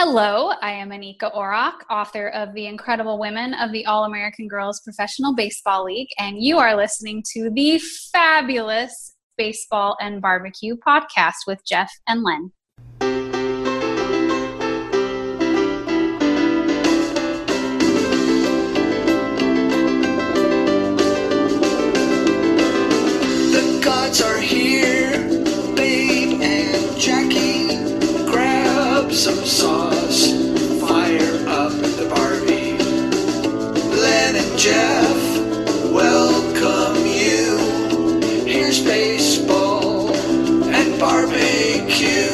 Hello, I am Anika Orrock, author of The Incredible Women of the All American Girls Professional Baseball League, and you are listening to the fabulous Baseball and Barbecue podcast with Jeff and Len. The gods are here, some sauce, fire up the Barbie. Len and Jeff, welcome you. Here's baseball and barbecue.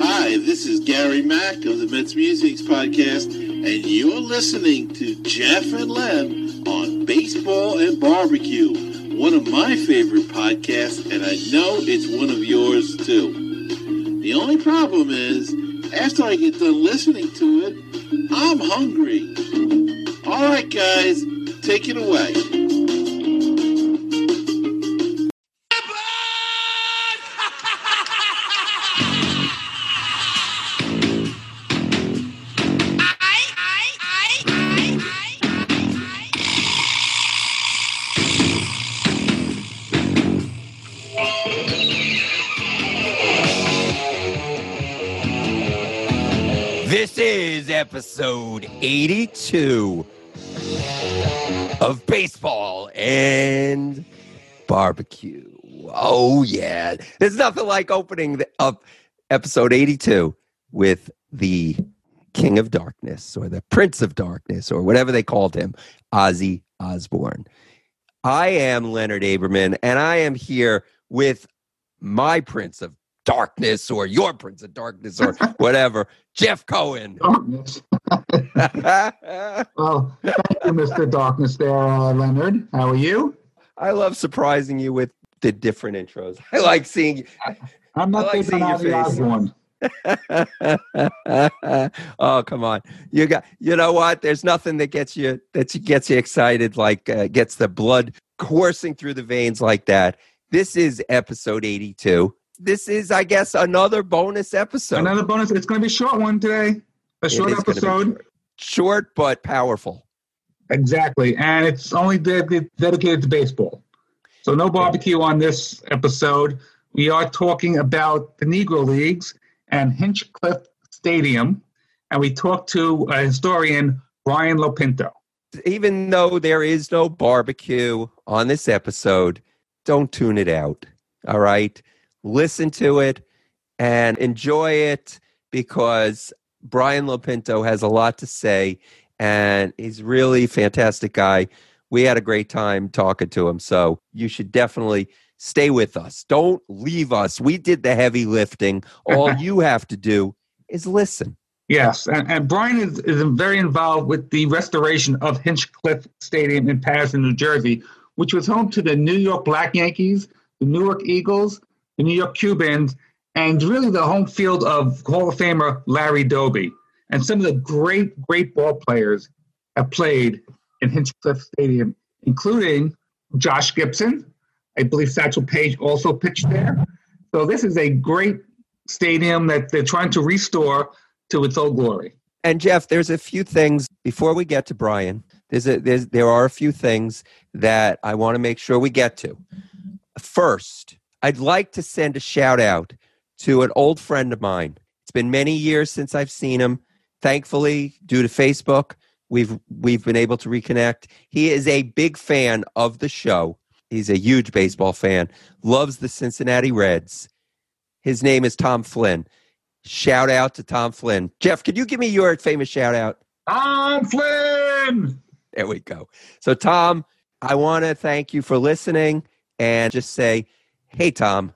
Hi, this is Gary Mack of the Mets Musics Podcast, and you're listening to Jeff and Len on Baseball and Barbecue, one of my favorite podcasts, and I know it's one of yours too. The only problem is, after I get done listening to it, I'm hungry. All right, guys, take it away. This is episode 82 of Baseball and Barbecue. Oh, yeah. There's nothing like opening up episode 82 with the King of Darkness or the Prince of Darkness or whatever they called him, Ozzy Osbourne. I am Leonard Aberman, and I am here with my Prince of Darkness or your Prince of Darkness or whatever, Jeff Cohen. Darkness. well, thank you, Mr. Darkness there, uh, Leonard. How are you? I love surprising you with the different intros. I like seeing I'm not I like seeing your face. Osbourne. oh come on you got you know what there's nothing that gets you that gets you excited like uh, gets the blood coursing through the veins like that this is episode 82 this is i guess another bonus episode Another bonus. It's going to be a short one today. A short is gonna be episode. short. short but powerful Exactly. And it's only de- dedicated to baseball. So no barbecue on this episode. We are talking about the Negro Leagues and Hinchliffe Stadium. And we talked to a historian, Brian Lopinto. even though there is no barbecue on this episode, don't tune it out. All right. Listen to it and enjoy it because Brian Lopinto has a lot to say and he's really a fantastic guy. We had a great time talking to him. So you should definitely stay with us. Don't leave us. We did the heavy lifting. All you have to do is listen. Yes, and, and Brian is, is very involved with the restoration of Hinchliffe Stadium in Paterson, New Jersey, which was home to the New York Black Yankees, the Newark Eagles, the New York Cubans, and really the home field of Hall of Famer Larry Doby. And some of the great, great ball players have played in Hinchliffe Stadium, including Josh Gibson. I believe Satchel Paige also pitched there. So this is a great stadium that they're trying to restore to its old glory. And Jeff, there's a few things before we get to Brian. There's a there's there are a few things that I want to make sure we get to. First, I'd like to send a shout out to an old friend of mine. It's been many years since I've seen him. Thankfully, due to Facebook, we've we've been able to reconnect. He is a big fan of the show. He's a huge baseball fan. Loves the Cincinnati Reds. His name is Tom Flynn. Shout out to Tom Flynn. Jeff, could you give me your famous shout out? Tom Flynn! There we go. So, Tom, I want to thank you for listening and just say, hey, Tom.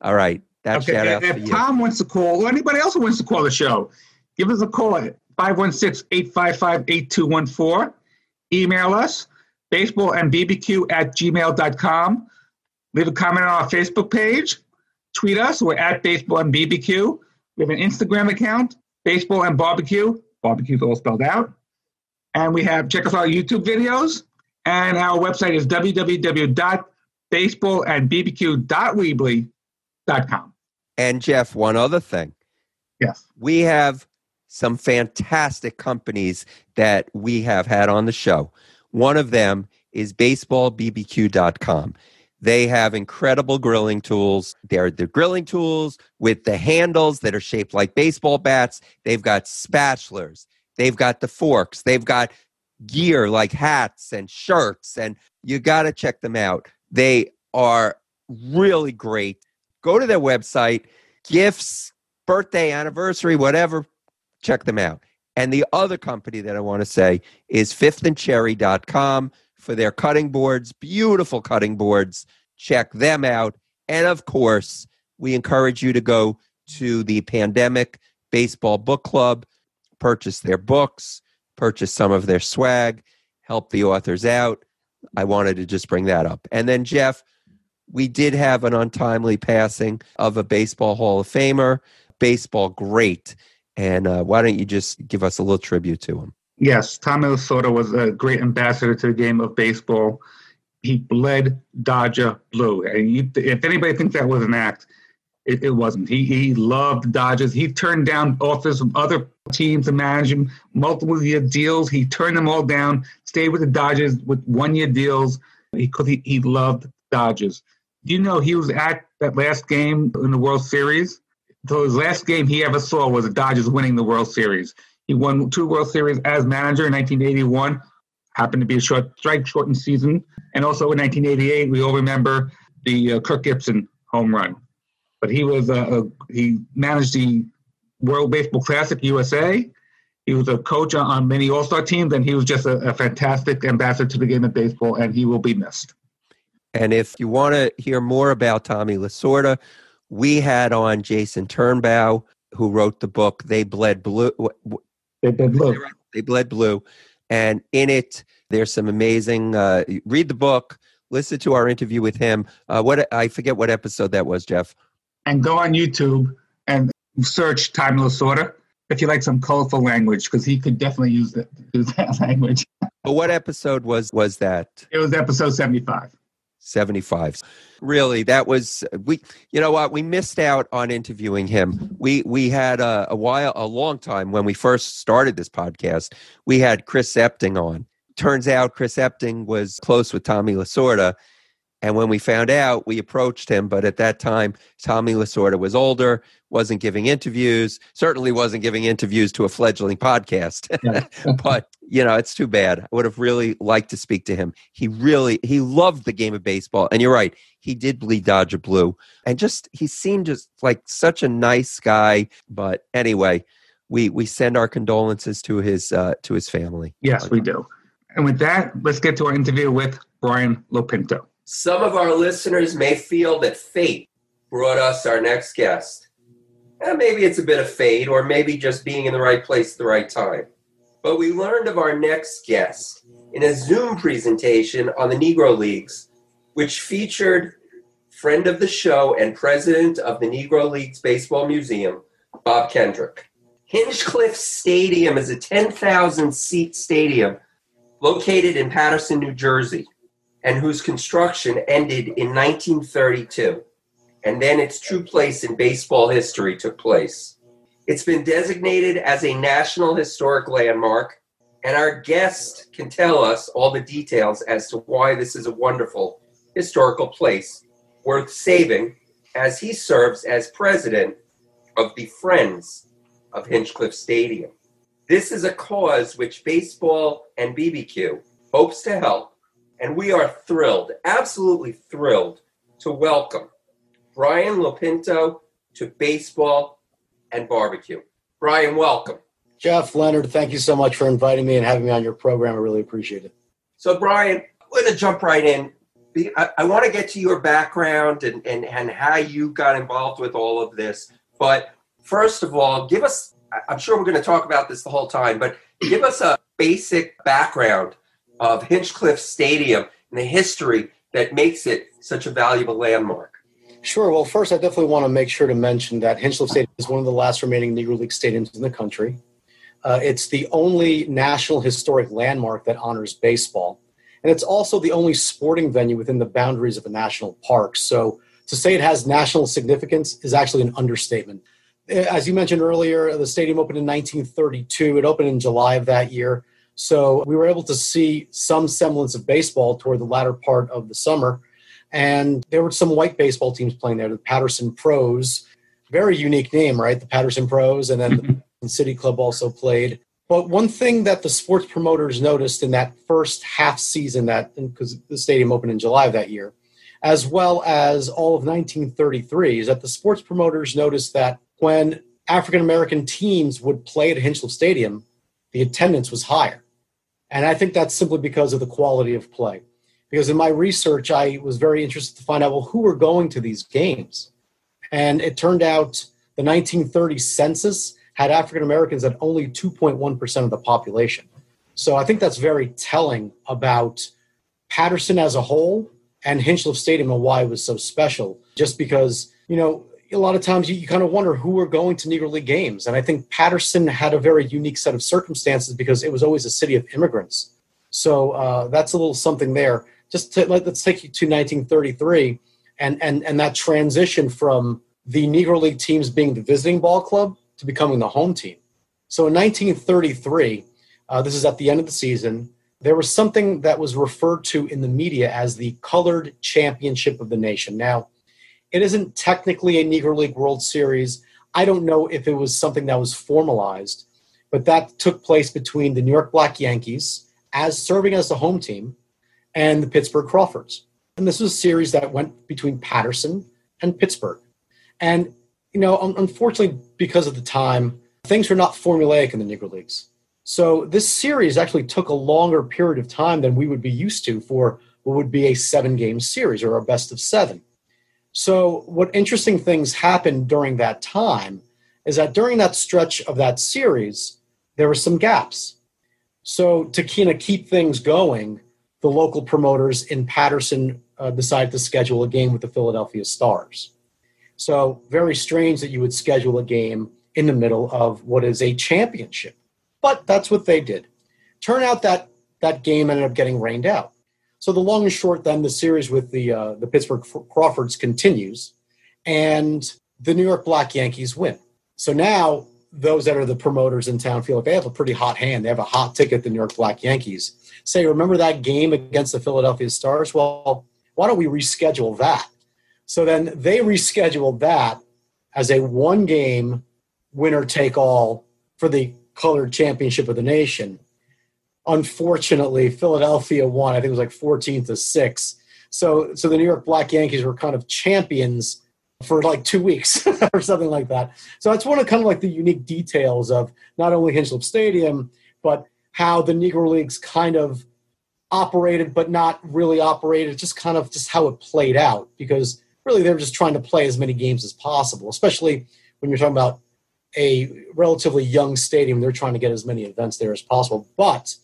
All right. That Okay, shout out if. Tom wants to call, or anybody else who wants to call the show, give us a call at 516-855-8214. Email us, baseballandbbq at gmail.com. Leave a comment on our Facebook page. Tweet us. We're at Baseball and BBQ. We have an Instagram account, Baseball and Barbecue. Barbecue's all spelled out. And we have, check us out, our YouTube videos. And our website is www.baseballandbbq.weebly.com. And Jeff, one other thing. Yes. We have some fantastic companies that we have had on the show. One of them is baseballbbq.com. They have incredible grilling tools. They're the grilling tools with the handles that are shaped like baseball bats. They've got spatulas. They've got the forks. They've got gear like hats and shirts. And you got to check them out. They are really great. Go to their website, gifts, birthday, anniversary, whatever, check them out. And the other company that I want to say is fifthandcherry.com for their cutting boards, beautiful cutting boards. Check them out. And of course, we encourage you to go to the Pandemic Baseball Book Club, purchase their books, purchase some of their swag, help the authors out. I wanted to just bring that up. And then, Jeff, we did have an untimely passing of a Baseball Hall of Famer, baseball great. And uh, why don't you just give us a little tribute to him? Yes, Tommy Lasorda was a great ambassador to the game of baseball. He bled Dodger blue. And if anybody thinks that was an act, it, it wasn't. He, he loved Dodgers. He turned down offers from other teams to manage him, multiple year deals. He turned them all down, stayed with the Dodgers with one year deals because he, he loved Dodgers. Do you know he was at that last game in the World Series? So his last game he ever saw was the Dodgers winning the World Series. He won two World Series as manager in 1981. Happened to be a short strike shortened season, and also in 1988 we all remember the uh, Kirk Gibson home run. But he was uh, he managed the World Baseball Classic USA. He was a coach on many All Star teams, and he was just a, a fantastic ambassador to the game of baseball, and he will be missed. And if you want to hear more about Tommy Lasorda, we had on Jason Turbow, who wrote the book "They Bled Blue." They bled blue. They bled blue, and in it, there's some amazing. Uh, read the book. Listen to our interview with him. Uh, what I forget what episode that was, Jeff. And go on YouTube and search Tommy Lasorda if you like some colorful language, because he could definitely use that use that language. But what episode was was that? It was episode seventy-five. 75 really that was we you know what we missed out on interviewing him we we had a, a while a long time when we first started this podcast we had chris epting on turns out chris epting was close with tommy lasorda and when we found out we approached him but at that time tommy lasorda was older wasn't giving interviews certainly wasn't giving interviews to a fledgling podcast. But you know it's too bad. I would have really liked to speak to him. He really he loved the game of baseball. And you're right he did bleed dodger blue. And just he seemed just like such a nice guy. But anyway we we send our condolences to his uh to his family. Yes, we do. And with that, let's get to our interview with Brian Lopinto. Some of our listeners may feel that fate brought us our next guest. And maybe it's a bit of fate, or maybe just being in the right place at the right time. But we learned of our next guest in a Zoom presentation on the Negro Leagues, which featured friend of the show and president of the Negro Leagues Baseball Museum, Bob Kendrick. Hinchliffe Stadium is a 10,000 seat stadium located in Paterson, New Jersey and whose construction ended in 1932. And then its true place in baseball history took place. It's been designated as a National Historic Landmark, and our guest can tell us all the details as to why this is a wonderful historical place worth saving as he serves as president of the Friends of Hinchliffe Stadium. This is a cause which baseball and BBQ hopes to help and we are thrilled, absolutely thrilled, to welcome Brian Lopinto to Baseball and Barbecue. Brian, welcome. Jeff Leonard, thank you so much for inviting me and having me on your program. I really appreciate it. So, Brian, we're going to jump right in. I, I want to get to your background and, and, and how you got involved with all of this. But first of all, give us, I'm sure we're going to talk about this the whole time, but give us a basic background of Hinchliffe Stadium and the history that makes it such a valuable landmark. Sure. Well, first, I definitely want to make sure to mention that Hinchliffe Stadium is one of the last remaining Negro League stadiums in the country. Uh, it's the only national historic landmark that honors baseball. and it's also the only sporting venue within the boundaries of a national park. So to say it has national significance is actually an understatement. As you mentioned earlier, the stadium opened in 1932. It opened in July of that year. So we were able to see some semblance of baseball toward the latter part of the summer. And there were some white baseball teams playing there, the Paterson Pros. Very unique name, right? The Paterson Pros. And then the mm-hmm. City Club also played. But one thing that the sports promoters noticed in that first half season, that because the stadium opened in July of that year, as well as all of 1933, is that the sports promoters noticed that when African American teams would play at Hinchliffe Stadium, the attendance was higher. And I think that's simply because of the quality of play. Because in my research, I was very interested to find out well, who were going to these games? And it turned out the 1930 census had African Americans at only 2.1% of the population. So I think that's very telling about Paterson as a whole and Hinchliffe Stadium and why it was so special. Just because, you know, a lot of times you, you kind of wonder who were going to Negro League games. And I think Paterson had a very unique set of circumstances because it was always a city of immigrants. So uh, that's a little something there. Just to, let, us take you to 1933 and, and, and that transition from the Negro League teams being the visiting ball club to becoming the home team. So in 1933, uh, this is at the end of the season, there was something that was referred to in the media as the Colored Championship of the Nation. Now, it isn't technically a Negro League World Series. I don't know if it was something that was formalized, but that took place between the New York Black Yankees as serving as the home team and the Pittsburgh Crawfords. And this was a series that went between Paterson and Pittsburgh. And you know, unfortunately, because of the time, things were not formulaic in the Negro Leagues. So this series actually took a longer period of time than we would be used to for what would be a seven game series or a best of seven. So, what interesting things happened during that time is that during that stretch of that series, there were some gaps. So, to kind of keep things going, the local promoters in Paterson uh, decided to schedule a game with the Philadelphia Stars. So, very strange that you would schedule a game in the middle of what is a championship. But that's what they did. Turn out that that game ended up getting rained out. So, the long and short then, the series with the, uh, the Pittsburgh Crawfords continues, and the New York Black Yankees win. So now, those that are the promoters in town feel like they have a pretty hot hand. They have a hot ticket, the New York Black Yankees. Say, remember that game against the Philadelphia Stars? Well, why don't we reschedule that? So then they rescheduled that as a one game winner take all for the colored championship of the nation. Unfortunately, Philadelphia won. I think it was like 14 to 6. So so the New York Black Yankees were kind of champions for like two weeks or something like that. So that's one of kind of like the unique details of not only Hinchliffe Stadium, but how the Negro Leagues kind of operated, but not really operated, just kind of just how it played out. Because really they're just trying to play as many games as possible, especially when you're talking about a relatively young stadium. They're trying to get as many events there as possible. But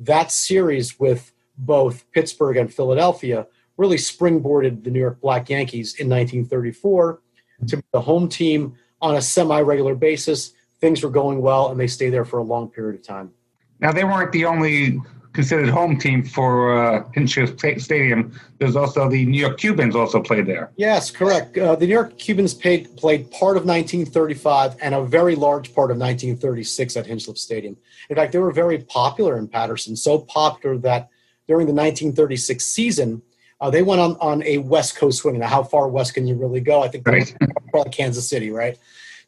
that series with both Pittsburgh and Philadelphia really springboarded the New York Black Yankees in 1934 to be the home team on a semi regular basis. Things were going well, and they stayed there for a long period of time. Now, they weren't the only considered home team for uh, Hinchliffe Stadium. There's also the New York Cubans also played there. Yes, correct. Uh, the New York Cubans paid, played part of 1935 and a very large part of 1936 at Hinchliffe Stadium. In fact, they were very popular in Paterson, so popular that during the 1936 season, uh, they went on, on a West Coast swing. Now, how far west can you really go? I think right. probably Kansas City, right?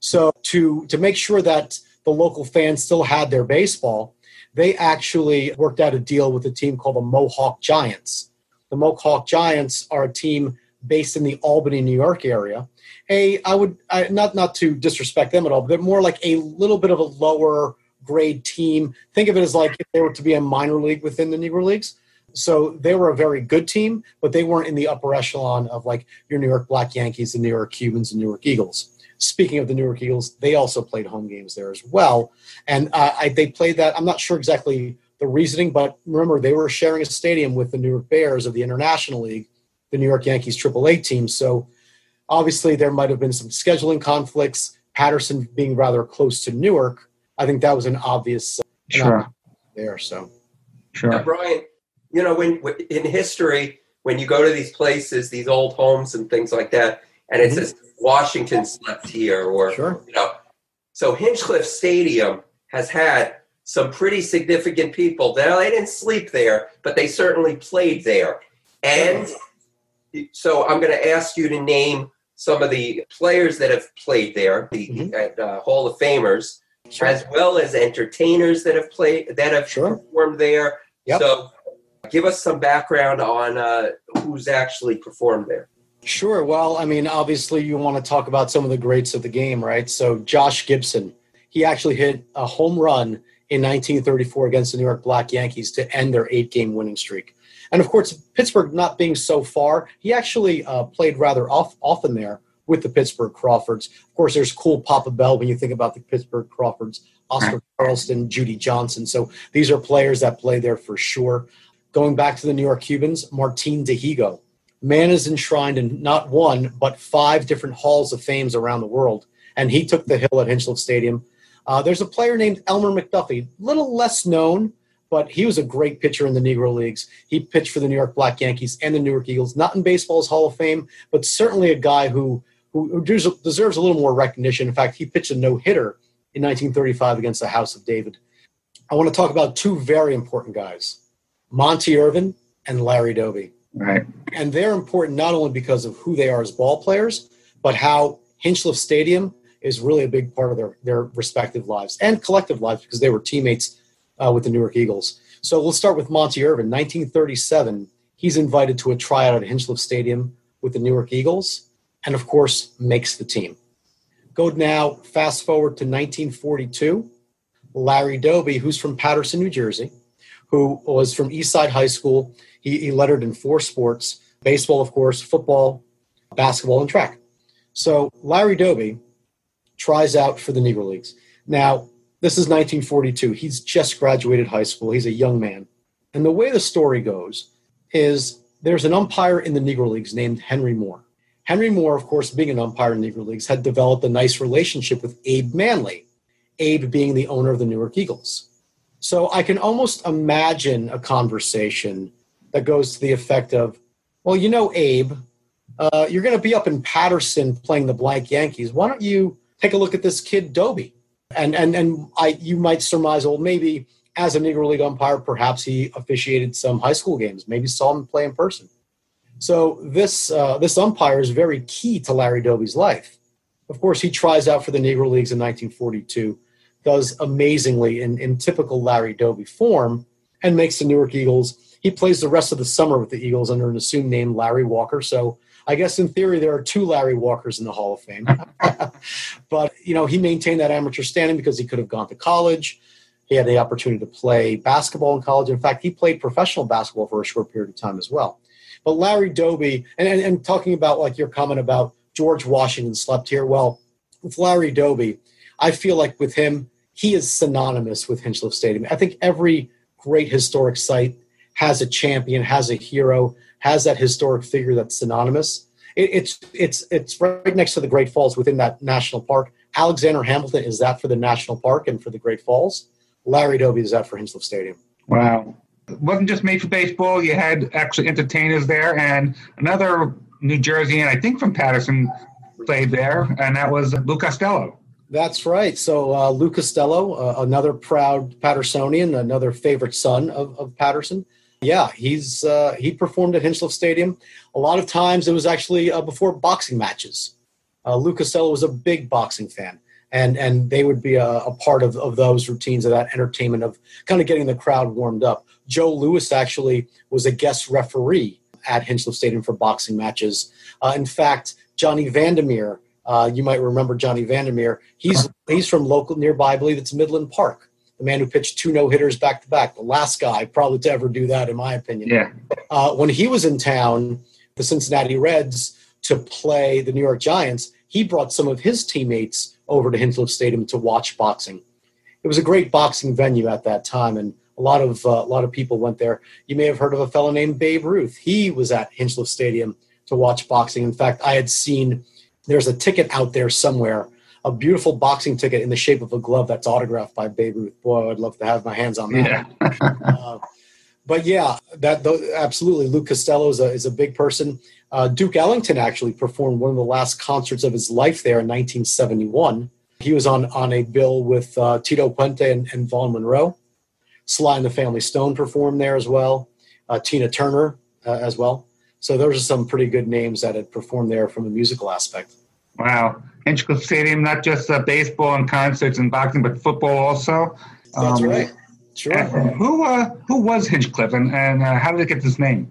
So to to make sure that the local fans still had their baseball, they actually worked out a deal with a team called the Mohawk Giants. The Mohawk Giants are a team based in the Albany, New York area. A, I would I, not not to disrespect them at all, but they're more like a little bit of a lower grade team. Think of it as like if they were to be a minor league within the Negro Leagues. So they were a very good team, but they weren't in the upper echelon of like your New York Black Yankees, the New York Cubans, and Newark Eagles. Speaking of the Newark Eagles, they also played home games there as well, and uh, I, they played that. I'm not sure exactly the reasoning, but remember they were sharing a stadium with the Newark Bears of the International League, the New York Yankees AAA team. So obviously there might have been some scheduling conflicts. Paterson being rather close to Newark, I think that was an obvious uh, sure. there. So sure, now, Brian. you know, when in history, when you go to these places, these old homes and things like that, and it Mhm. says Washington slept here, or Sure. you know, so Hinchliffe Stadium has had some pretty significant people. Now they didn't sleep there, but they certainly played there, and so I'm going to ask you to name some of the players that have played there, the Mhm. uh, Hall of Famers, Sure. as well as entertainers that have played that have Sure. performed there. Yep. So, give us some background on uh, who's actually performed there. Sure. Well, I mean, obviously, you want to talk about some of the greats of the game, right? So, Josh Gibson, he actually hit a home run in 1934 against the New York Black Yankees to end their eight game winning streak. And of course, Pittsburgh not being so far, he actually uh, played rather off, often there with the Pittsburgh Crawfords. Of course, there's cool Papa Bell when you think about the Pittsburgh Crawfords, Oscar Charleston, Judy Johnson. So these are players that play there for sure. Going back to the New York Cubans, Martin Dihigo. Man is enshrined in not one, but five different halls of fames around the world. And he took the hill at Hinchliffe Stadium. Uh, there's a player named Elmer McDuffie, a little less known, but he was a great pitcher in the Negro Leagues. He pitched for the New York Black Yankees and the Newark Eagles, not in baseball's Hall of Fame, but certainly a guy who, who, deserves a little more recognition. In fact, he pitched a no hitter in 1935 against the House of David. I want to talk about two very important guys Monte Irvin and Larry Doby Right. and they're important not only because of who they are as ball players, but how Hinchliffe Stadium is really a big part of their, their respective lives and collective lives because they were teammates uh, with the Newark Eagles. So we'll start with Monte Irvin. 1937, he's invited to a tryout at Hinchliffe Stadium with the Newark Eagles, and of course makes the team. Go now, fast forward to 1942. Larry Doby, who's from Paterson, New Jersey, who was from Eastside High School. He, he lettered in four sports baseball, of course, football, basketball, and track. So Larry Doby tries out for the Negro Leagues. Now, this is 1942. He's just graduated high school. He's a young man. And the way the story goes is there's an umpire in the Negro Leagues named Henry Moore. Henry Moore, of course, being an umpire in the Negro Leagues, had developed a nice relationship with Abe Manley, Abe being the owner of the Newark Eagles. So I can almost imagine a conversation that goes to the effect of, well, you know, Abe, uh, you're going to be up in Paterson playing the Black Yankees. Why don't you take a look at this kid, Doby? And and and I, you might surmise, well, maybe as a Negro League umpire, perhaps he officiated some high school games, maybe saw him play in person. So this uh, this umpire is very key to Larry Doby's life. Of course, he tries out for the Negro Leagues in 1942, does amazingly in, in typical Larry Doby form, and makes the Newark Eagles. He plays the rest of the summer with the Eagles under an assumed name, Larry Walker. So I guess in theory there are two Larry Walkers in the Hall of Fame. but you know he maintained that amateur standing because he could have gone to college. He had the opportunity to play basketball in college. In fact, he played professional basketball for a short period of time as well. But Larry Doby, and, and, and talking about like your comment about George Washington slept here. Well, with Larry Doby, I feel like with him, he is synonymous with Hinchliffe Stadium. I think every great historic site has a champion, has a hero, has that historic figure that's synonymous. It, it's it's it's right next to the Great Falls within that national park. Alexander Hamilton is that for the national park and for the Great Falls. Larry Doby is that for Hinchliffe Stadium. Wow. It wasn't just made for baseball. You had actually entertainers there, and another New Jersey, and I think from Paterson, played there, and that was Lou Costello. That's right. So uh, Lou Costello, uh, another proud Patersonian, another favorite son of, of Paterson. Yeah, he's uh, he performed at Hinchliffe Stadium. A lot of times it was actually uh, before boxing matches. Uh, Lou Costello was a big boxing fan, and and they would be a, a part of, of those routines of that entertainment of kind of getting the crowd warmed up. Joe Louis actually was a guest referee at Hinchliffe Stadium for boxing matches. Uh, in fact, Johnny Vander Meer, uh, you might remember Johnny Vander Meer. He's he's from local nearby, I believe it's Midland Park. The man who pitched two no hitters back to back, the last guy probably to ever do that, in my opinion. Yeah. Uh, when he was in town, the Cincinnati Reds to play the New York Giants, he brought some of his teammates over to Hinchliffe Stadium to watch boxing. It was a great boxing venue at that time, and a lot of uh, a lot of people went there. You may have heard of a fellow named Babe Ruth. He was at Hinchliffe Stadium to watch boxing. In fact, I had seen there's a ticket out there somewhere, a beautiful boxing ticket in the shape of a glove that's autographed by Babe Ruth. Boy, I'd love to have my hands on that. Yeah. Uh, but yeah, that tho- absolutely. Lou Costello is a, is a big person. Uh, Duke Ellington actually performed one of the last concerts of his life there in 1971. He was on on a bill with uh, Tito Puente and, and Vaughn Monroe. Sly and the Family Stone performed there as well. Uh, Tina Turner uh, as well. So those are some pretty good names that had performed there from a musical aspect. Wow. Hinchliffe Stadium, not just uh, baseball and concerts and boxing, but football also. That's Um, right. Sure. who uh, who was Hinchliffe and, and uh, how did it get this name?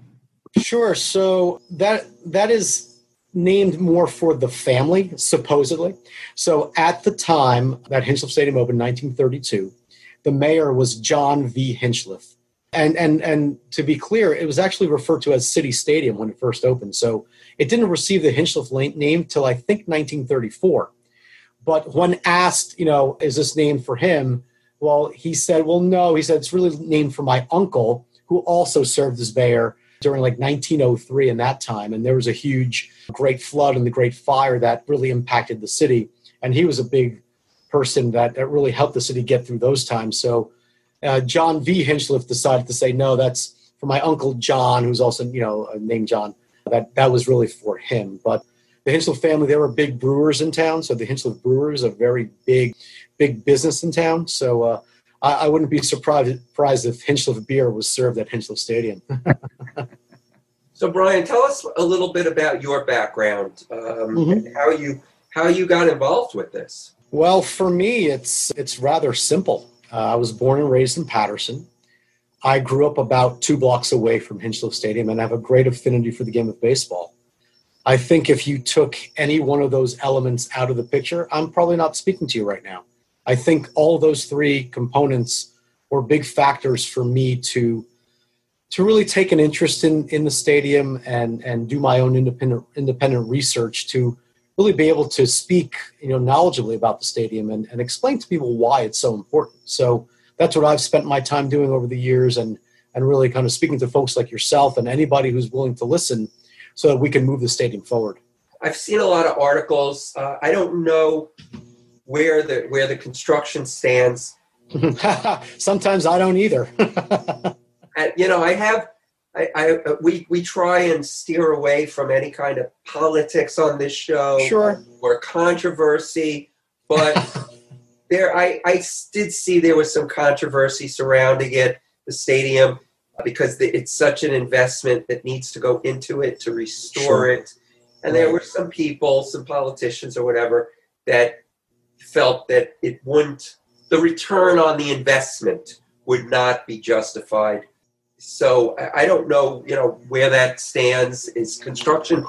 Sure. So that that is named more for the family, supposedly. So at the time that Hinchliffe Stadium opened, 1932, the mayor was John V. Hinchliffe. And and and to be clear, it was actually referred to as City Stadium when it first opened. So it didn't receive the Hinchliffe la- name till I think 1934. But when asked, you know, is this named for him? Well, he said, well, no. He said it's really named for my uncle, who also served as mayor during like 1903 in that time. And there was a huge great flood and the great fire that really impacted the city. And he was a big person that, that really helped the city get through those times. So uh, John V. Hinchliffe decided to say, no, that's for my uncle John, who's also, you know, uh, named John. That, that was really for him. But the Hinchliffe family, they were big brewers in town. So the Hinchliffe Brewers, a very big, big business in town. So uh, I, I wouldn't be surprised, surprised if Hinchliffe beer was served at Hinchliffe Stadium. So, Brian, tell us a little bit about your background, um, Mhm. and how you how you got involved with this. Well, for me, it's it's rather simple. Uh, I was born and raised in Paterson. I grew up about two blocks away from Hinchliffe Stadium, and I have a great affinity for the game of baseball. I think if you took any one of those elements out of the picture, I'm probably not speaking to you right now. I think all those three components were big factors for me to to really take an interest in in the stadium and and do my own independent independent research to really be able to speak you know knowledgeably about the stadium and, and explain to people why it's so important so that's what i've spent my time doing over the years and and really kind of speaking to folks like yourself and anybody who's willing to listen so that we can move the stadium forward I've seen a lot of articles. Uh, I don't know where the where the construction stands. sometimes i don't either you know, I have. I, I uh, we we try and steer away from any kind of politics on this show. Sure. Or controversy, but there I I did see there was some controversy surrounding it, the stadium, because it's such an investment that needs to go into it to restore Sure. it. And there were some people, some politicians or whatever, that felt that it wouldn't, the return on the investment would not be justified. So I I don't know, you know, where that stands. Is construction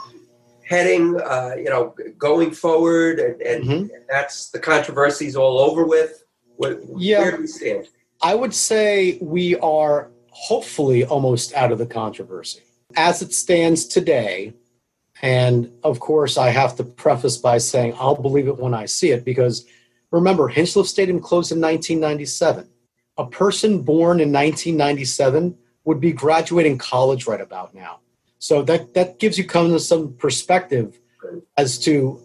heading, uh, you know, going forward, and, and, Mhm. and that's the controversies all over with. What, Yeah. Where do we stand? I would say we are hopefully almost out of the controversy. As it stands today, and of course, I have to preface by saying I'll believe it when I see it because remember, Hinchliffe Stadium closed in 1997. A person born in 1997 would be graduating college right about now. So that, that gives you kind of some perspective as to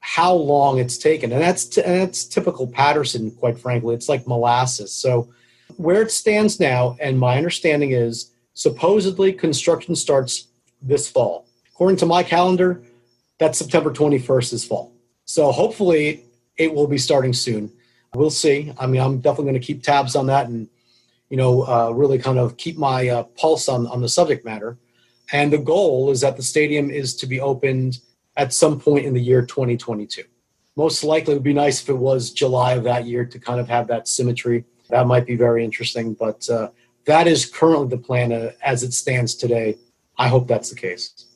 how long it's taken. And that's, and that's typical Paterson, quite frankly. It's like molasses. So where it stands now, and my understanding is supposedly construction starts this fall. According to my calendar, that's September 21st is fall. So hopefully it will be starting soon. We'll see. I mean, I'm definitely going to keep tabs on that and, you know, uh, really kind of keep my uh, pulse on, on the subject matter. And the goal is that the stadium is to be opened at some point in the year 2022. Most likely, it would be nice if it was July of that year to kind of have that symmetry. That might be very interesting, but uh, that is currently the plan uh, as it stands today. I hope that's the case.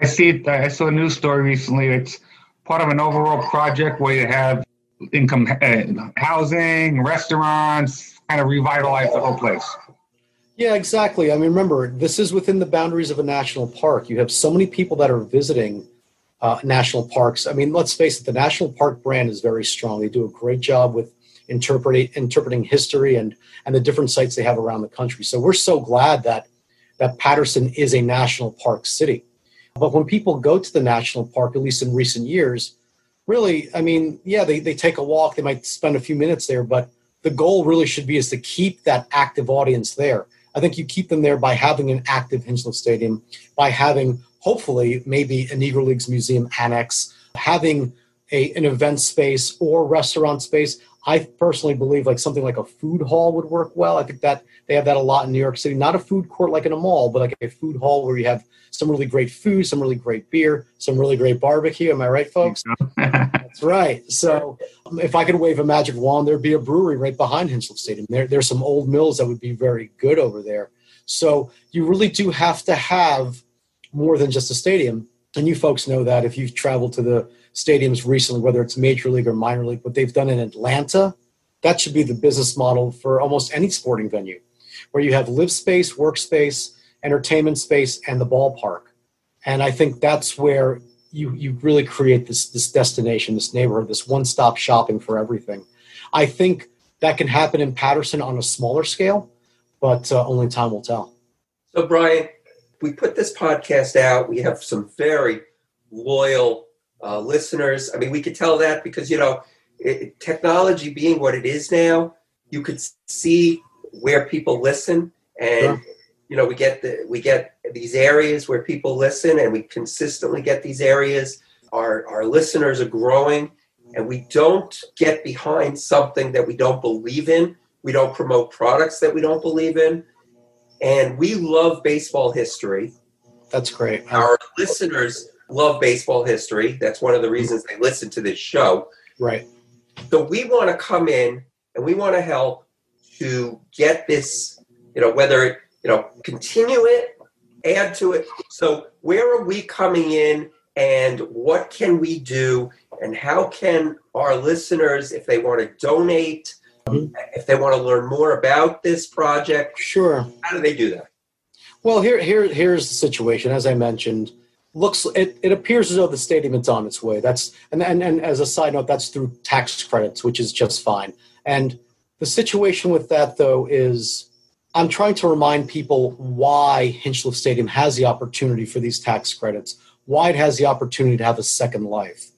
I see it. I saw a news story recently. It's part of an overall project where you have income uh, housing, restaurants, kind of revitalize the whole place. Yeah, exactly. I mean, remember, this is within the boundaries of a national park. You have so many people that are visiting uh, national parks. I mean, let's face it, the national park brand is very strong. They do a great job with interpreting interpreting history and and the different sites they have around the country. So we're so glad that that Paterson is a national park city. But when people go to the national park, at least in recent years, really, I mean, yeah, they, they take a walk, they might spend a few minutes there, but the goal really should be is to keep that active audience there. I think you keep them there by having an active Hinchliffe Stadium, by having hopefully maybe a Negro Leagues Museum annex, having a, an event space or restaurant space. I personally believe like something like a food hall would work well. I think that they have that a lot in New York City. Not a food court like in a mall, but like a food hall where you have some really great food, some really great beer, some really great barbecue. Am I right, folks? That's right. So um, if I could wave a magic wand, there'd be a brewery right behind Hinchliffe Stadium. There, there's some old mills that would be very good over there. So you really do have to have more than just a stadium. And you folks know that if you've traveled to the stadiums recently, whether it's major league or minor league, what they've done in Atlanta, that should be the business model for almost any sporting venue, where you have live space, workspace, entertainment space, and the ballpark. And I think that's where you you really create this this destination, this neighborhood, this one stop shopping for everything. I think that can happen in Paterson on a smaller scale, but uh, only time will tell. So, Brian, we put this podcast out. We have some very loyal uh, listeners. I mean, we could tell that because you know, it, technology being what it is now, you could see where people listen, and you know, we get the we get these areas where people listen, and we consistently get these areas. Our our listeners are growing, and we don't get behind something that we don't believe in. We don't promote products that we don't believe in, and we love baseball history That's great. our listeners love baseball history. That's one of the reasons they listen to this show. right. So we want to come in and we want to help to get this, you know, whether it, you know, continue it, add to it. So where are we coming in and what can we do and how can our listeners, if they want to donate, Mhm. if they want to learn more about this project, Sure. how do they do that? Well, here, here, here's the situation. As I mentioned, looks it, it appears as though the stadium is on its way. That's and, and and as a side note, that's through tax credits, which is just fine. And the situation with that though is I'm trying to remind people why Hinchliffe Stadium has the opportunity for these tax credits, why it has the opportunity to have a second life.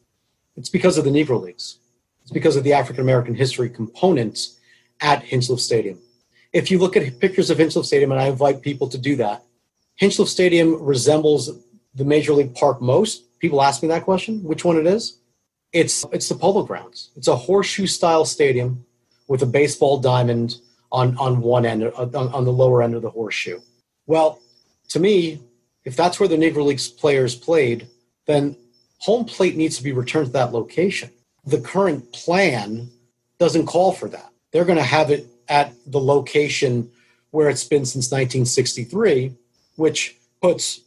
It's because of the Negro Leagues. It's because of the African American history components at Hinchliffe Stadium. If you look at pictures of Hinchliffe Stadium, and I invite people to do that, Hinchliffe Stadium resembles the Major League Park most. People ask me that question, which one it is. It's it's the Polo Grounds. It's a horseshoe style stadium with a baseball diamond on on one end, uh, on, on the lower end of the horseshoe. Well, to me, if that's where the Negro Leagues players played, then home plate needs to be returned to that location. The current plan doesn't call for that. They're going to have it at the location where it's been since 1963, which puts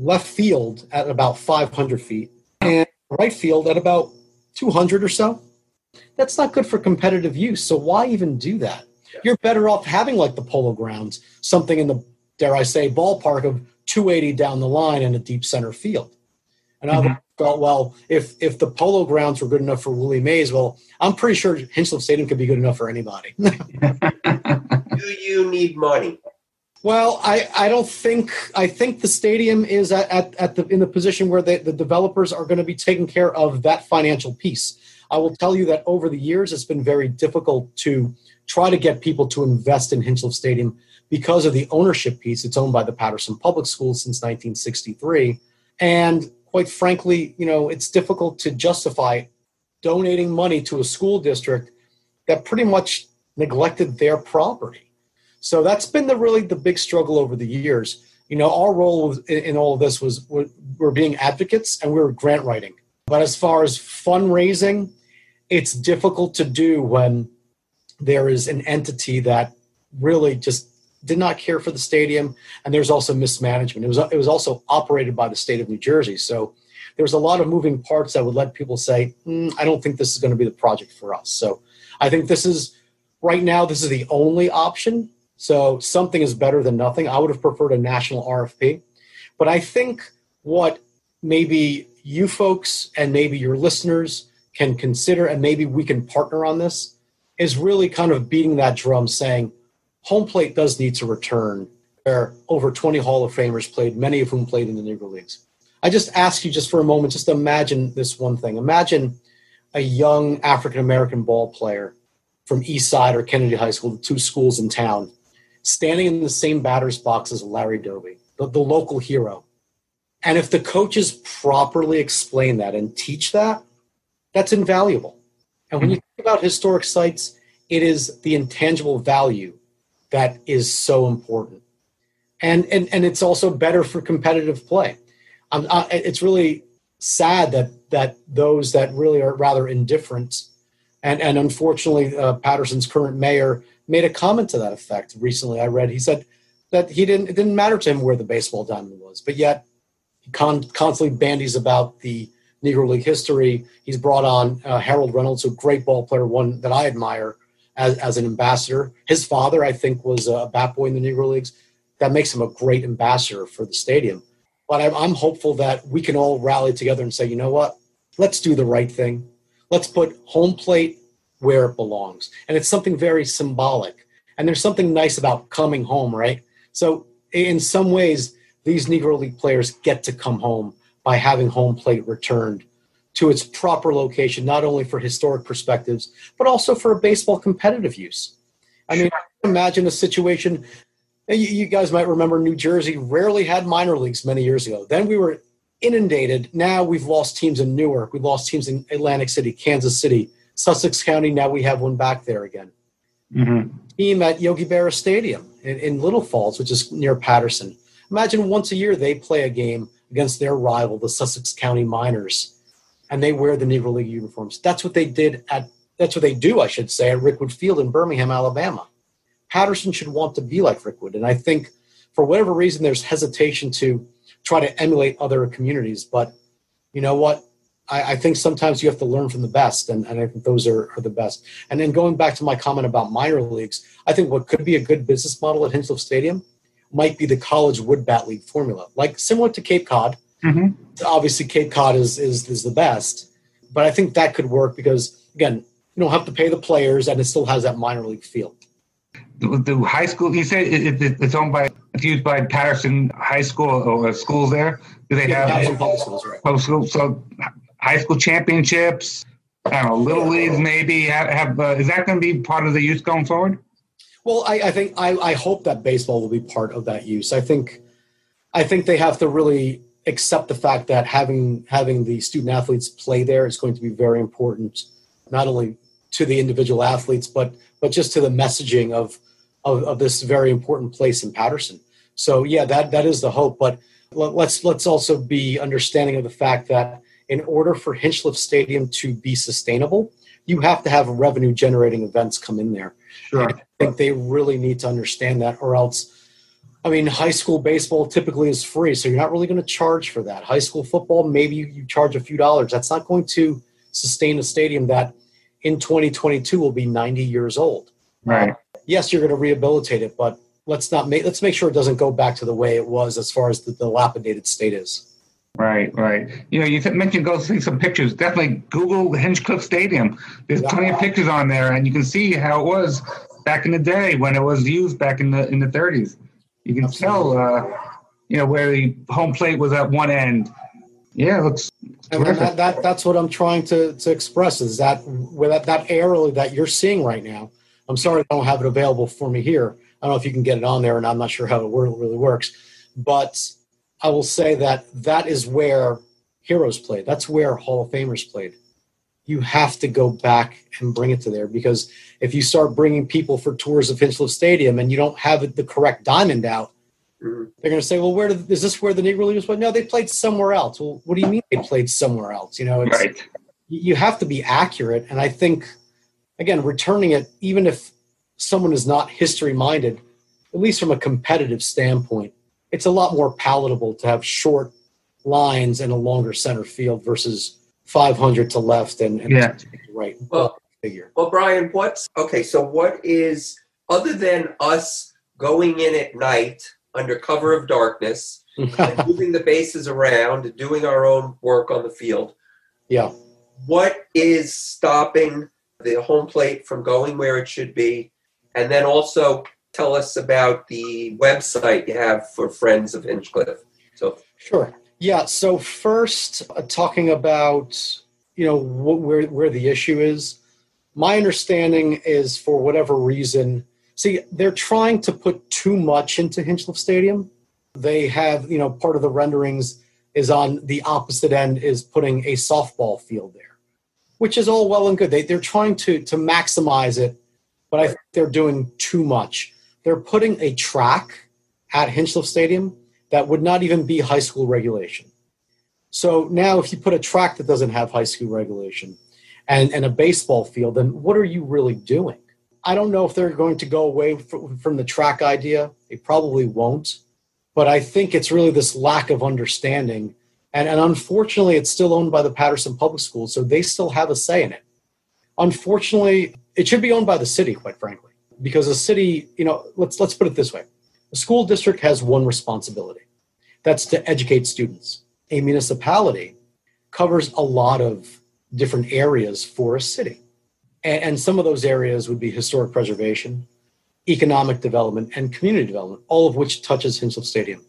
left field at about 500 feet and right field at about 200 or so. That's not good for competitive use. So why even do that? You're better off having like the polo grounds, something in the, dare I say, ballpark of 280 down the line in a deep center field. And I Mhm. thought, well, if if the polo grounds were good enough for Willie Mays, well, I'm pretty sure Hinchliffe Stadium could be good enough for anybody. Do you need money? Well, I, I don't think I think the stadium is at, at, at the in the position where the, the developers are going to be taking care of that financial piece. I will tell you that over the years it's been very difficult to try to get people to invest in Hinchliffe Stadium because of the ownership piece. It's owned by the Paterson Public Schools since 1963. And quite frankly, you know, it's difficult to justify donating money to a school district that pretty much neglected their property. So that's been the really the big struggle over the years. You know, our role in, all of this was we're, being advocates and we were grant writing. But as far as fundraising, it's difficult to do when there is an entity that really just did not care for the stadium, and there's also mismanagement. It was it was also operated by the state of New Jersey, so there was a lot of moving parts that would let people say, "Mm, "I don't think this is going to be the project for us." So I think this is right now this is the only option. So something is better than nothing. I would have preferred a national RFP, but I think what maybe you folks and maybe your listeners can consider, and maybe we can partner on this, is really kind of beating that drum, saying home plate does need to return. Where over 20 Hall of Famers played, many of whom played in the Negro Leagues. I just ask you, just for a moment, just imagine this one thing. Imagine a young African American ball player from East Side or Kennedy High School, the two schools in town, standing in the same batter's box as Larry Doby, the, the local hero. And if the coaches properly explain that and teach that, that's invaluable. And when you think about historic sites, it is the intangible value that is so important. And, and, and it's also better for competitive play. Um, it's really sad that, that those that really are rather indifferent, and, and unfortunately, uh, Paterson's current mayor made a comment to that effect recently. I read he said that he didn't it didn't matter to him where the baseball diamond was, but yet he con- constantly bandies about the Negro League history. He's brought on uh, Harold Reynolds, a great ball player, one that I admire as, as an ambassador. His father, I think, was a bat boy in the Negro Leagues. That makes him a great ambassador for the stadium. But I'm, I'm hopeful that we can all rally together and say, you know what? Let's do the right thing. Let's put home plate where it belongs. And it's something very symbolic. And there's something nice about coming home, right? So, in some ways, these Negro League players get to come home by having home plate returned to its proper location, not only for historic perspectives, but also for a baseball competitive use. I mean, imagine a situation. You guys might remember New Jersey rarely had minor leagues many years ago. Then we were inundated. Now we've lost teams in Newark, we've lost teams in Atlantic City, Kansas City, Sussex County. Now we have one back there again. Mm-hmm. Team at Yogi Berra Stadium in, in Little Falls, which is near Paterson. Imagine once a year they play a game against their rival, the Sussex County Miners, and they wear the Negro League uniforms. That's what they did at. That's what they do, I should say, at Rickwood Field in Birmingham, Alabama. Paterson should want to be like Rickwood, and I think for whatever reason there's hesitation to try to emulate other communities. But you know what? I, I think sometimes you have to learn from the best, and, and I think those are, are the best. And then going back to my comment about minor leagues, I think what could be a good business model at Hinchliffe Stadium might be the college wood bat league formula, like similar to Cape Cod. Mm-hmm. Obviously, Cape Cod is, is is the best, but I think that could work because again, you don't have to pay the players, and it still has that minor league feel. The, the high school, you said it, it, it's owned by, it's used by Paterson High School or schools there? Do they Yeah, have some public schools, right? public schools. So high school championships, I don't know, little leagues maybe have, have uh, is that going to be part of the youth going forward? Well, I, I think I, I hope that baseball will be part of that use. I think I think they have to really accept the fact that having having the student athletes play there is going to be very important, not only to the individual athletes, but but just to the messaging of of, of this very important place in Paterson. So yeah, that that is the hope. But let- let's let's also be understanding of the fact that in order for Hinchliffe Stadium to be sustainable, you have to have revenue generating events come in there. Sure. I think they really need to understand that, or else, I mean, high school baseball typically is free, so you're not really going to charge for that. High school football, maybe you, you charge a few dollars. That's not going to sustain a stadium that in 2022 will be 90 years old. Right. Yes, you're going to rehabilitate it, but let's not make let's make sure it doesn't go back to the way it was as far as the dilapidated state is. Right, right. You know, you mentioned go see some pictures. Definitely Google Hinchliffe Stadium. There's plenty of pictures on there, and you can see how it was back in the day when it was used back in the in the 30s. You can tell, uh, you know, where the home plate was at one end. Yeah, it looks And that, that that's what I'm trying to, to express is that where that, that arrow that you're seeing right now. I'm sorry I don't have it available for me here. I don't know if you can get it on there, and I'm not sure how it really works. But I will say that that is where heroes played. That's where Hall of Famers played. You have to go back and bring it to there because if you start bringing people for tours of Hinchliffe Stadium and you don't have the correct diamond out, Mhm. they're going to say, "Well, where did, is this where the Negro Leaguers played?" No, they played somewhere else. Well, what do you mean they played somewhere else? You know, it's, right. you have to be accurate and i think again returning it even if someone is not history minded at least from a competitive standpoint it's a lot more palatable to have short lines and a longer center field versus 500 to left and, and Yeah. to right Well- figure Well, Brian, what's okay? So, what is other than us going in at night under cover of darkness and moving the bases around and doing our own work on the field? yeah What is stopping the home plate from going where it should be? And then also tell us about the website you have for Friends of Hinchliffe. So, Sure. Yeah. So first, uh, talking about you know wh- where where the issue is. My understanding is for whatever reason, See, they're trying to put too much into Hinchliffe Stadium. They have, you know, part of the renderings is on the opposite end is putting a softball field there, which is all well and good. They, they're trying to, to maximize it, but I think they're doing too much. They're putting a track at Hinchliffe Stadium that would not even be high school regulation. So now, if you put a track that doesn't have high school regulation and, and a baseball field, then what are you really doing? I don't know if they're going to go away from, from the track idea. They probably won't. But I think it's really this lack of understanding. And, and unfortunately, it's still owned by the Paterson Public Schools, so they still have a say in it. Unfortunately, it should be owned by the city, quite frankly, because a city, you know, let's let's put it this way: A school district has one responsibility, that's to educate students. A municipality covers a lot of different areas for a city, and, and some of those areas would be historic preservation, economic development, and community development, all of which touches Hinchliffe Stadium.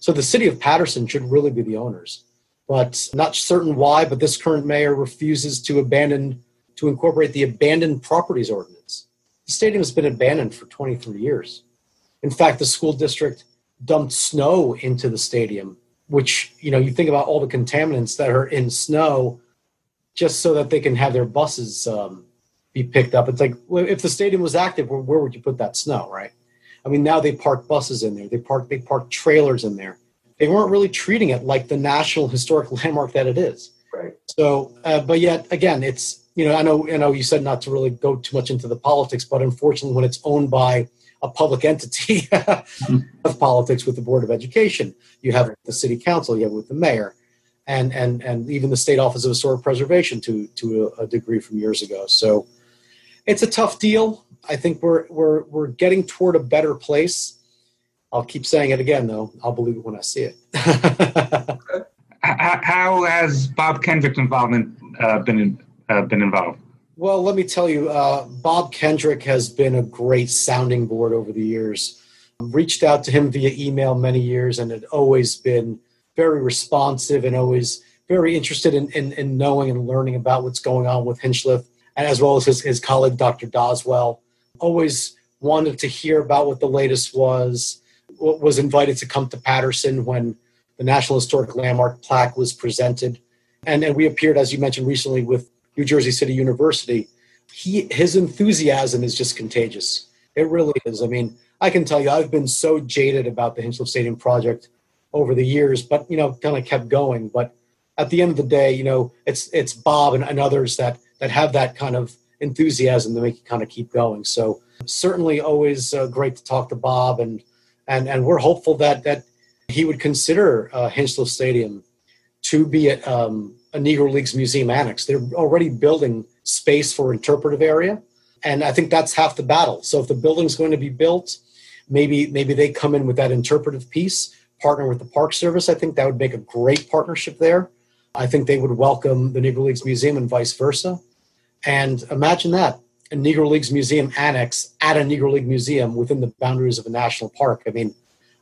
So the city of Paterson should really be the owners, but not certain why. But this current mayor refuses to abandon to incorporate the abandoned properties ordinance. The stadium has been abandoned for 23 years. In fact, the school district dumped snow into the stadium, which you know you think about all the contaminants that are in snow, just so that they can have their buses um, be picked up. It's like well, if the stadium was active, where, where would you put that snow, right? I mean, now they park buses in there. They park they park trailers in there. They weren't really treating it like the national historic landmark that it is. Right. So, uh, but yet again, it's you know I know I know you said not to really go too much into the politics, but unfortunately, when it's owned by a public entity of politics with the board of education, you have the city council, you have with the mayor, and and and even the state office of historic preservation to to a, a degree from years ago. So it's a tough deal. I think we're we're we're getting toward a better place. I'll keep saying it again, though. I'll believe it when I see it. How, how has Bob Kendrick's involvement uh, been in, uh, been involved? well, let me tell you, uh, Bob Kendrick has been a great sounding board over the years. Reached out to him via email many years, and had always been very responsive and always very interested in, in, in knowing and learning about what's going on with Hinchliffe, and as well as his, his colleague, Dr. Doswell. Always wanted to hear about what the latest was, was invited to come to Paterson when the National Historic Landmark plaque was presented. And, and we appeared, as you mentioned recently, with New Jersey City University. He, his enthusiasm is just contagious. It really is. I mean, I can tell you, I've been so jaded about the Hinchliffe Stadium project over the years, but you know, kind of kept going. But at the end of the day, you know, it's it's Bob and, and others that that have that kind of enthusiasm to make you kind of keep going. So certainly, always uh, great to talk to Bob, and and and we're hopeful that that he would consider uh, Stadium to be a, um, a Negro Leagues museum annex. They're already building space for interpretive area, and I think that's half the battle. So if the building's going to be built, maybe maybe they come in with that interpretive piece, partner with the Park Service. I think that would make a great partnership there. I think they would welcome the Negro Leagues Museum and vice versa. And imagine that a Negro Leagues Museum annex at a Negro League Museum within the boundaries of a national park. I mean,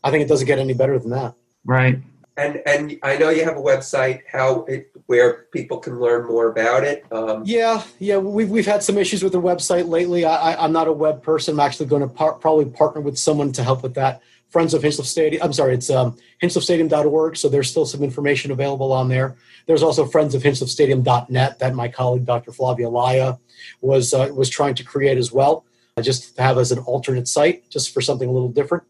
I think it doesn't get any better than that. Right. And and I know you have a website how it where people can learn more about it. Um, Yeah, yeah, we've we've had some issues with the website lately. I, I'm not a web person. I'm actually going to par- probably partner with someone to help with that. Friends of Hinchliffe Stadium. I'm sorry, it's um, hinchliffe So there's still some information available on there. There's also Friends of Hinchliffe that my colleague Dr. Flavia Laya was uh, was trying to create as well, just to have as an alternate site, just for something a little different.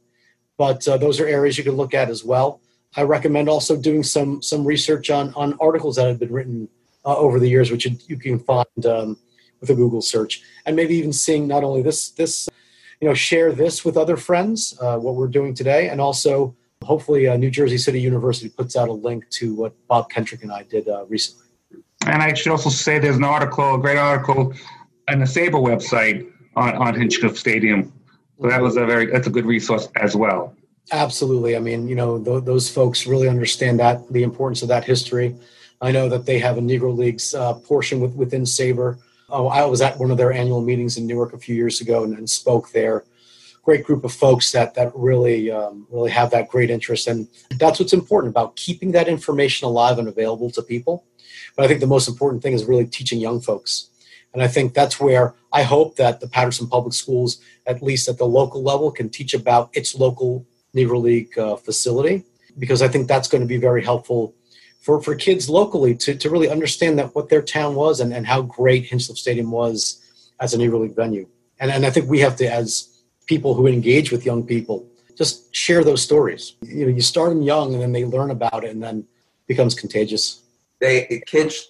But uh, those are areas you can look at as well. I recommend also doing some some research on on articles that have been written uh, over the years, which you, you can find um, with a Google search, and maybe even seeing not only this this you know share this with other friends uh, what we're doing today, and also hopefully uh, New Jersey City University puts out a link to what Bob Kendrick and I did uh, recently. And I should also say there's an article, a great article, on the SABR website on, on Hinchliffe Stadium. So that was a very that's a good resource as well. Absolutely. I mean, you know, th- those folks really understand that the importance of that history. I know that they have a Negro Leagues uh, portion with, within SABR. Oh, I was at one of their annual meetings in Newark a few years ago and, and spoke there. Great group of folks that that really um, really have that great interest, and that's what's important about keeping that information alive and available to people. But I think the most important thing is really teaching young folks And I think that's where I hope that the Paterson Public Schools, at least at the local level, can teach about its local Negro League uh, facility, because I think that's going to be very helpful for, for kids locally to, to really understand that what their town was and, and how great Hinchliffe Stadium was as a Negro League venue. And, and I think we have to, as people who engage with young people, just share those stories. You know, you start them young and then they learn about it and then becomes contagious. They Hinch,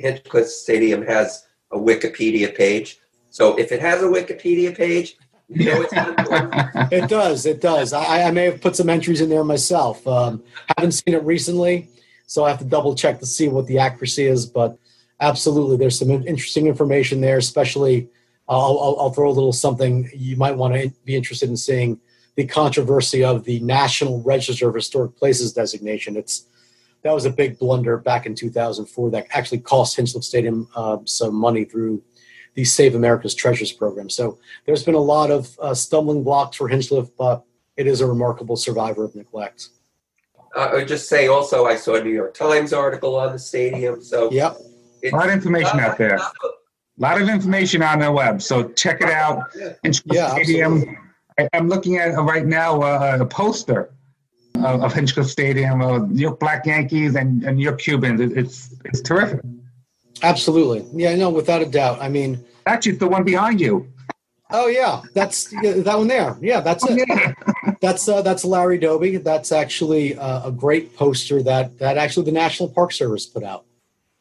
Hinchliffe Stadium has a Wikipedia page. So if it has a Wikipedia page, you know It does. It does. I, I may have put some entries in there myself. Um, haven't seen it recently, so I have to double check to see what the accuracy is. But absolutely, there's some interesting information there. Especially, I'll, I'll, I'll throw a little something you might want to be interested in seeing the controversy of the National Register of Historic Places designation. It's that was a big blunder back in 2004 that actually cost Hinchliffe Stadium uh, some money through the Save America's Treasures program. So there's been a lot of uh, stumbling blocks for Hinchliffe, but it is a remarkable survivor of neglect. Uh, I would just say also, I saw a New York Times article on the stadium. So Yep. it's A lot of information out there. A lot of information on the web, so check it out. Hinchliffe Yeah, Stadium. absolutely. I, I'm looking at uh, right now uh, a poster of, of Hinchliffe Stadium, uh, New York Black Yankees and, and New York Cubans. It, it's it's terrific. Absolutely. Yeah, no, without a doubt. I mean, Actually, it's the one behind you. oh yeah, that's yeah, that one there. Yeah, that's it. Yeah. That's uh, that's Larry Doby. That's actually uh, a great poster that that actually the National Park Service put out.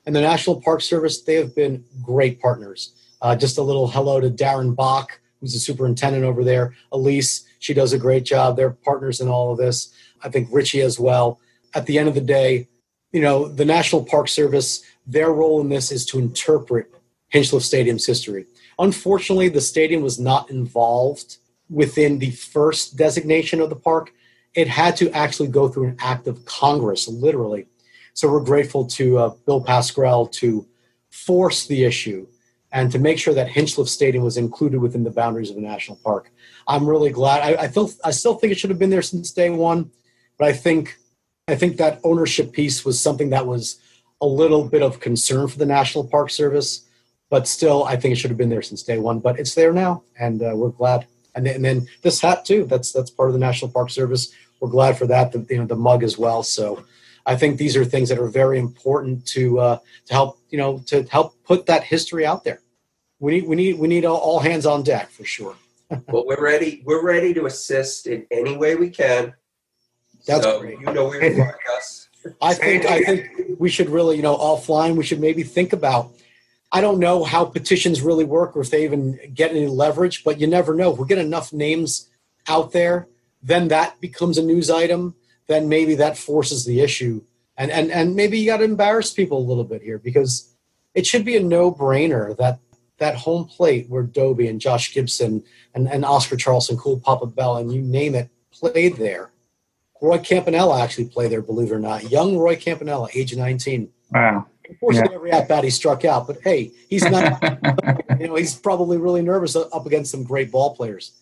And the National Park Service, they have been great partners. Uh, just a little hello to Darren Boch, who's the superintendent over there. Elise, she does a great job. They're partners in all of this. I think Richie as well. At the end of the day, you know, the National Park Service, their role in this is to interpret Hinchliffe Stadium's history. Unfortunately, the stadium was not involved within the first designation of the park. It had to actually go through an act of Congress, literally. So we're grateful to uh, Bill Pascrell to force the issue and to make sure that Hinchliffe Stadium was included within the boundaries of the national park. I'm really glad. I, I feel I still think it should have been there since day one, but I think I think that ownership piece was something that was a little bit of concern for the National Park Service. But still, I think it should have been there since day one. But it's there now, and uh, we're glad. And then, and then this hat too. That's that's part of the National Park Service. We're glad for that. The, you know, the mug as well. So, I think these are things that are very important to uh, to help you know to help put that history out there. We need we need we need all, all hands on deck for sure. Well, we're ready. We're ready to assist in any way we can. That's so great. you know where to find us. I think I think we should really, you know, offline. We should maybe think about. I don't know how petitions really work or if they even get any leverage, but you never know. If we get enough names out there, then that becomes a news item. Then maybe that forces the issue, and and and maybe you got to embarrass people a little bit here because it should be a no-brainer that that home plate where Doby and Josh Gibson and, and Oscar Charleston, Cool Papa Bell, and you name it, played there. Roy Campanella actually played there, believe it or not. Young Roy Campanella, age 19. Wow. Unfortunately, every at bat he struck out, but hey, he's not. you know, he's probably really nervous up against some great ball players.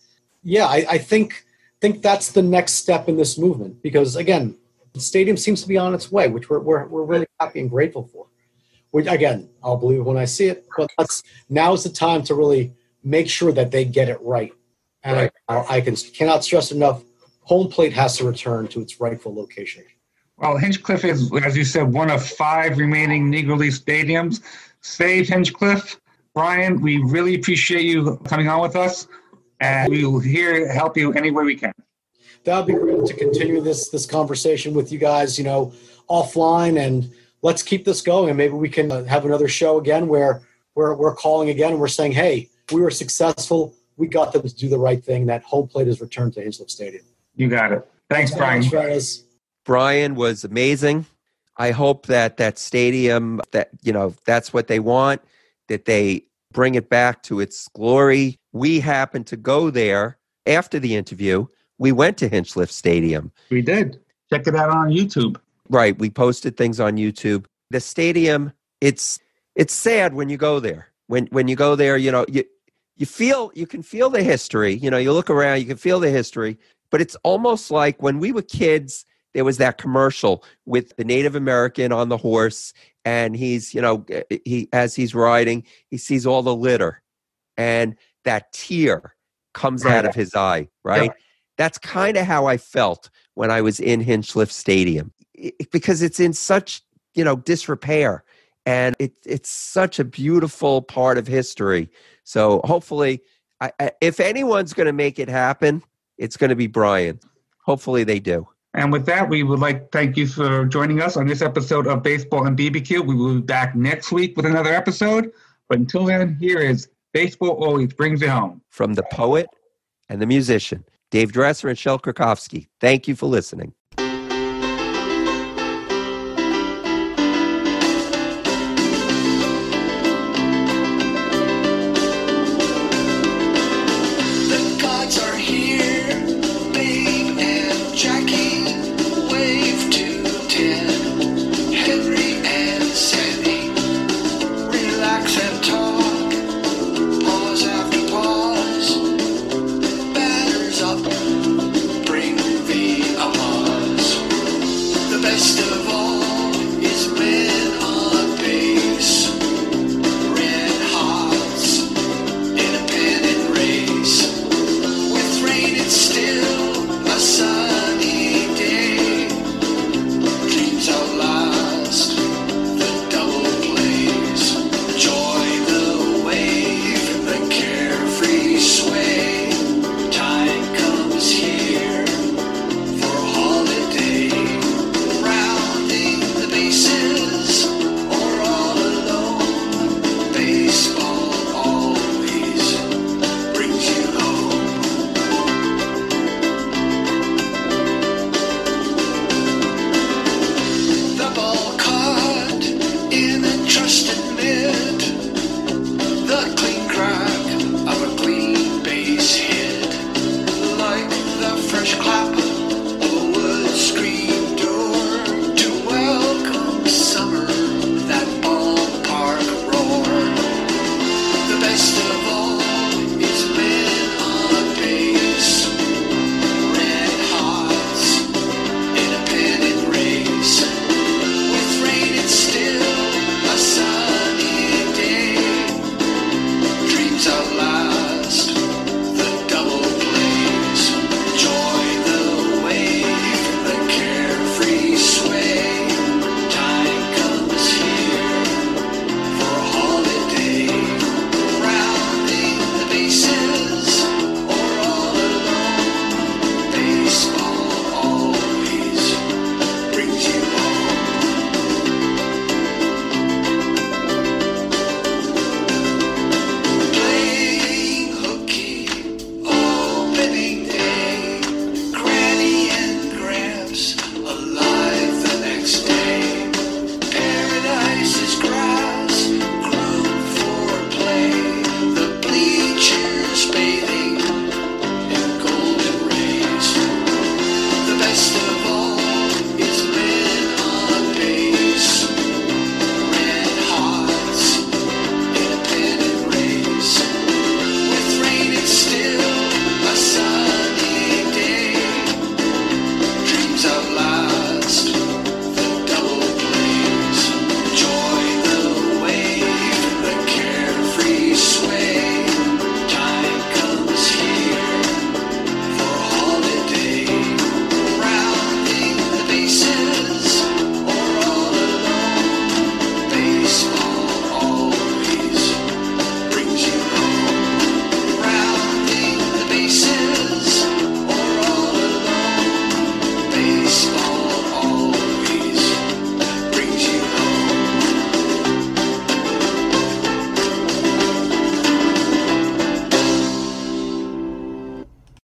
Yeah, I, I think think that's the next step in this movement because again, the stadium seems to be on its way, which we're we're, we're really happy and grateful for. Which again, I'll believe when I see it. But that's now's the time to really make sure that they get it right. And Right. I, I can cannot stress enough. Home plate has to return to its rightful location. Well, Hinchliffe is, as you said, one of five remaining Negro League stadiums. Save Hinchliffe. Brian, we really appreciate you coming on with us, and we will here help you any way we can. that would be great to continue this this conversation with you guys you know offline and let's keep this going and maybe we can uh, have another show again where we're, we're calling again and we're saying hey we were successful we got them to do the right thing that home plate is returned to Hinchliffe Stadium You got it. Thanks, Brian. Thanks. Brian was amazing. I hope that that stadium that you know that's what they want that they bring it back to its glory. We happened to go there after the interview. We went to Hinchliffe Stadium. We did. Check it out on YouTube. Right, we posted things on YouTube. The stadium, it's it's sad when you go there. When when you go there, you know, you you feel you can feel the history. You know, you look around, you can feel the history, but it's almost like when we were kids there was that commercial with the Native American on the horse, and he's, you know, eh, eh, he as he's riding, he sees all the litter, and that tear comes out of his eye, right? That's kind of how I felt when I was in Hinchliffe Stadium I- because it's in such, you know, disrepair and it, it's such a beautiful part of history. So hopefully, I, I, if anyone's going to make it happen, it's going to be Brian. Hopefully, they do. And with that, we would like to thank you for joining us on this episode of Baseball and BBQ. We will be back next week with another episode. But until then, here is Baseball Always Brings You Home. From the poet and the musician, Dave Dresser and Shel Krakowski. Thank you for listening.